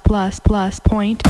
plus plus plus point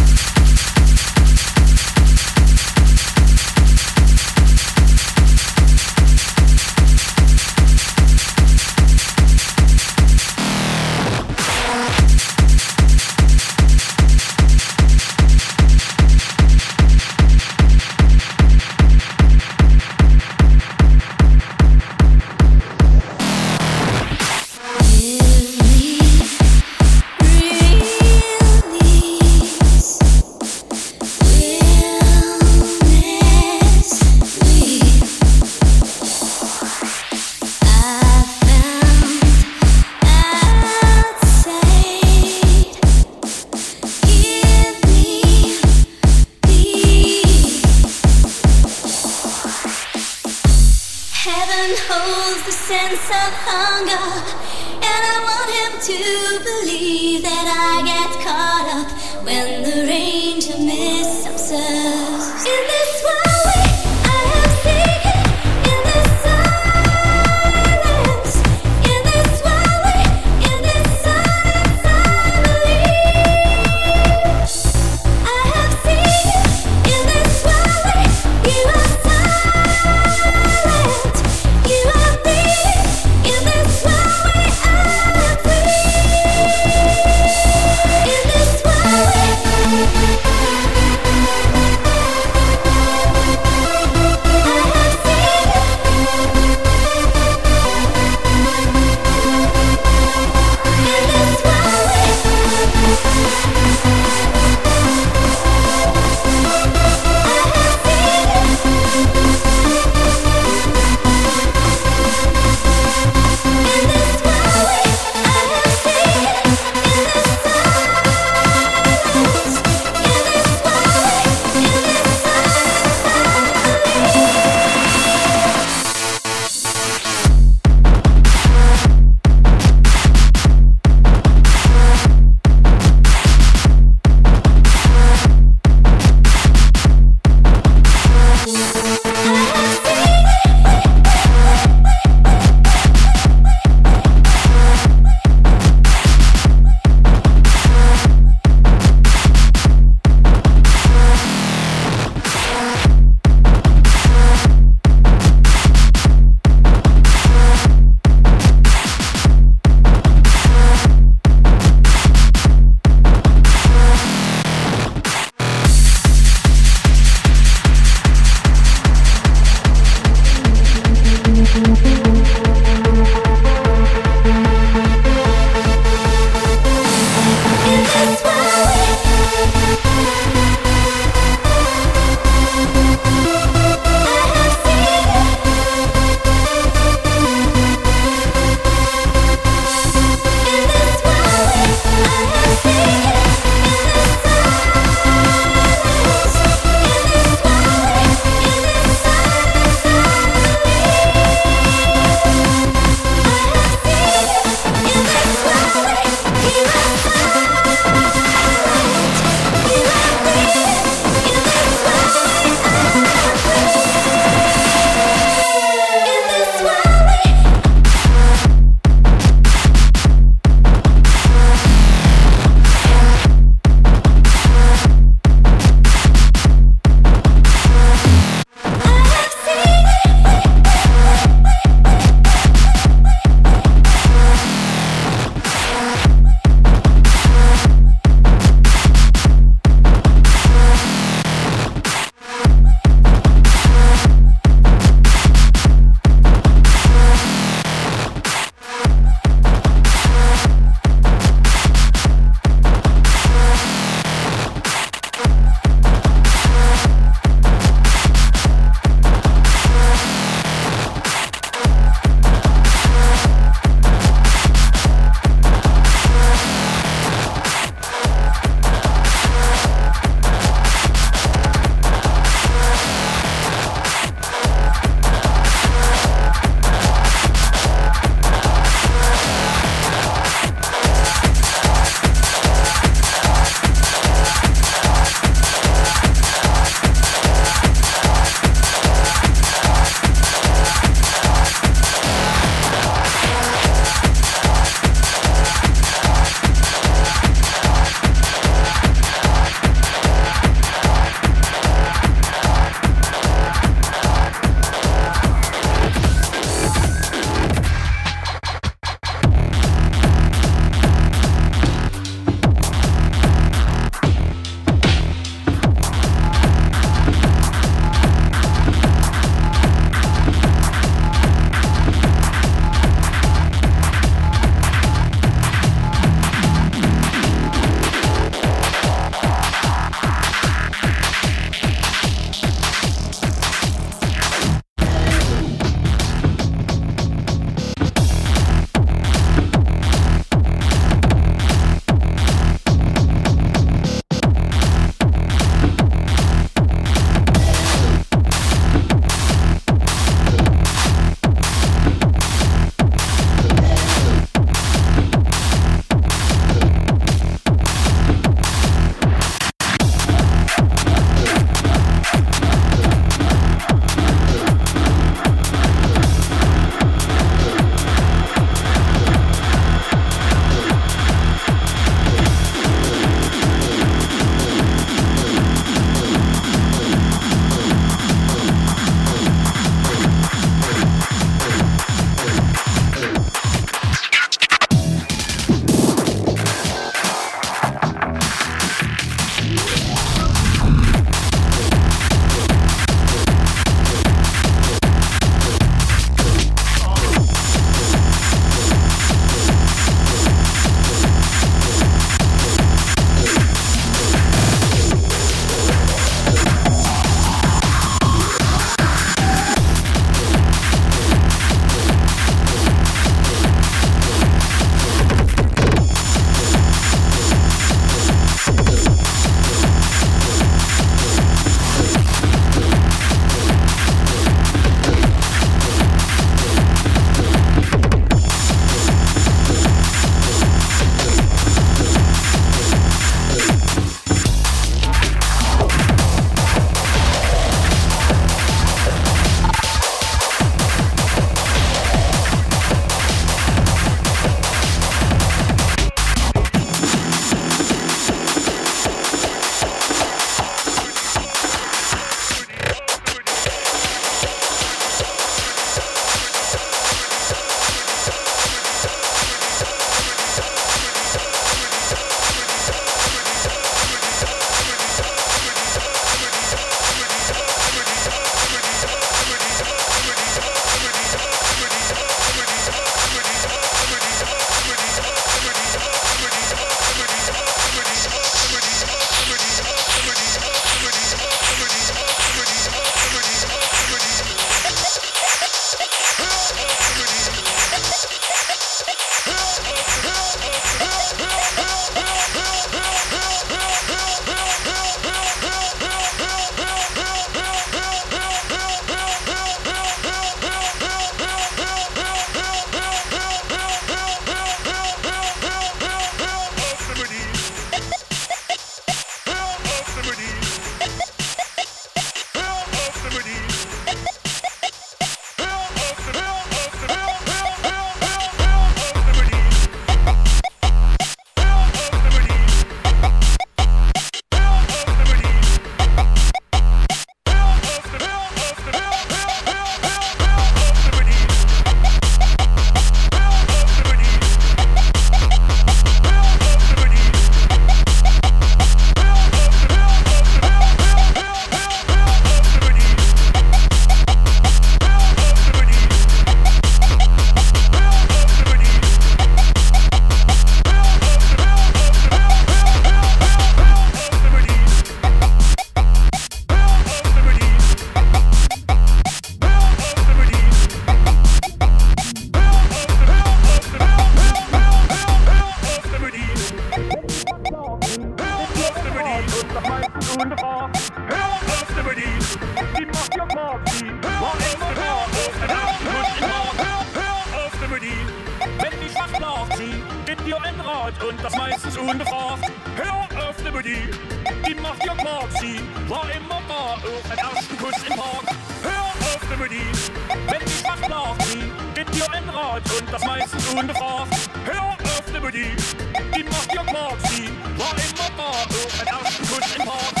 I'm my party. And I'm pushing hard.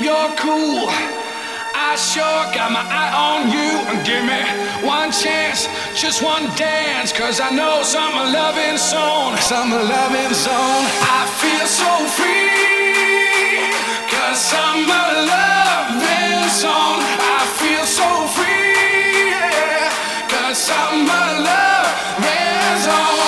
You're cool. I sure got my eye on you. And give me one chance, just one dance. Cause I know some loving zone, some loving zone. I feel so free. Cause I'm a loving zone. I feel so free. Yeah. Cause I'm a loving zone.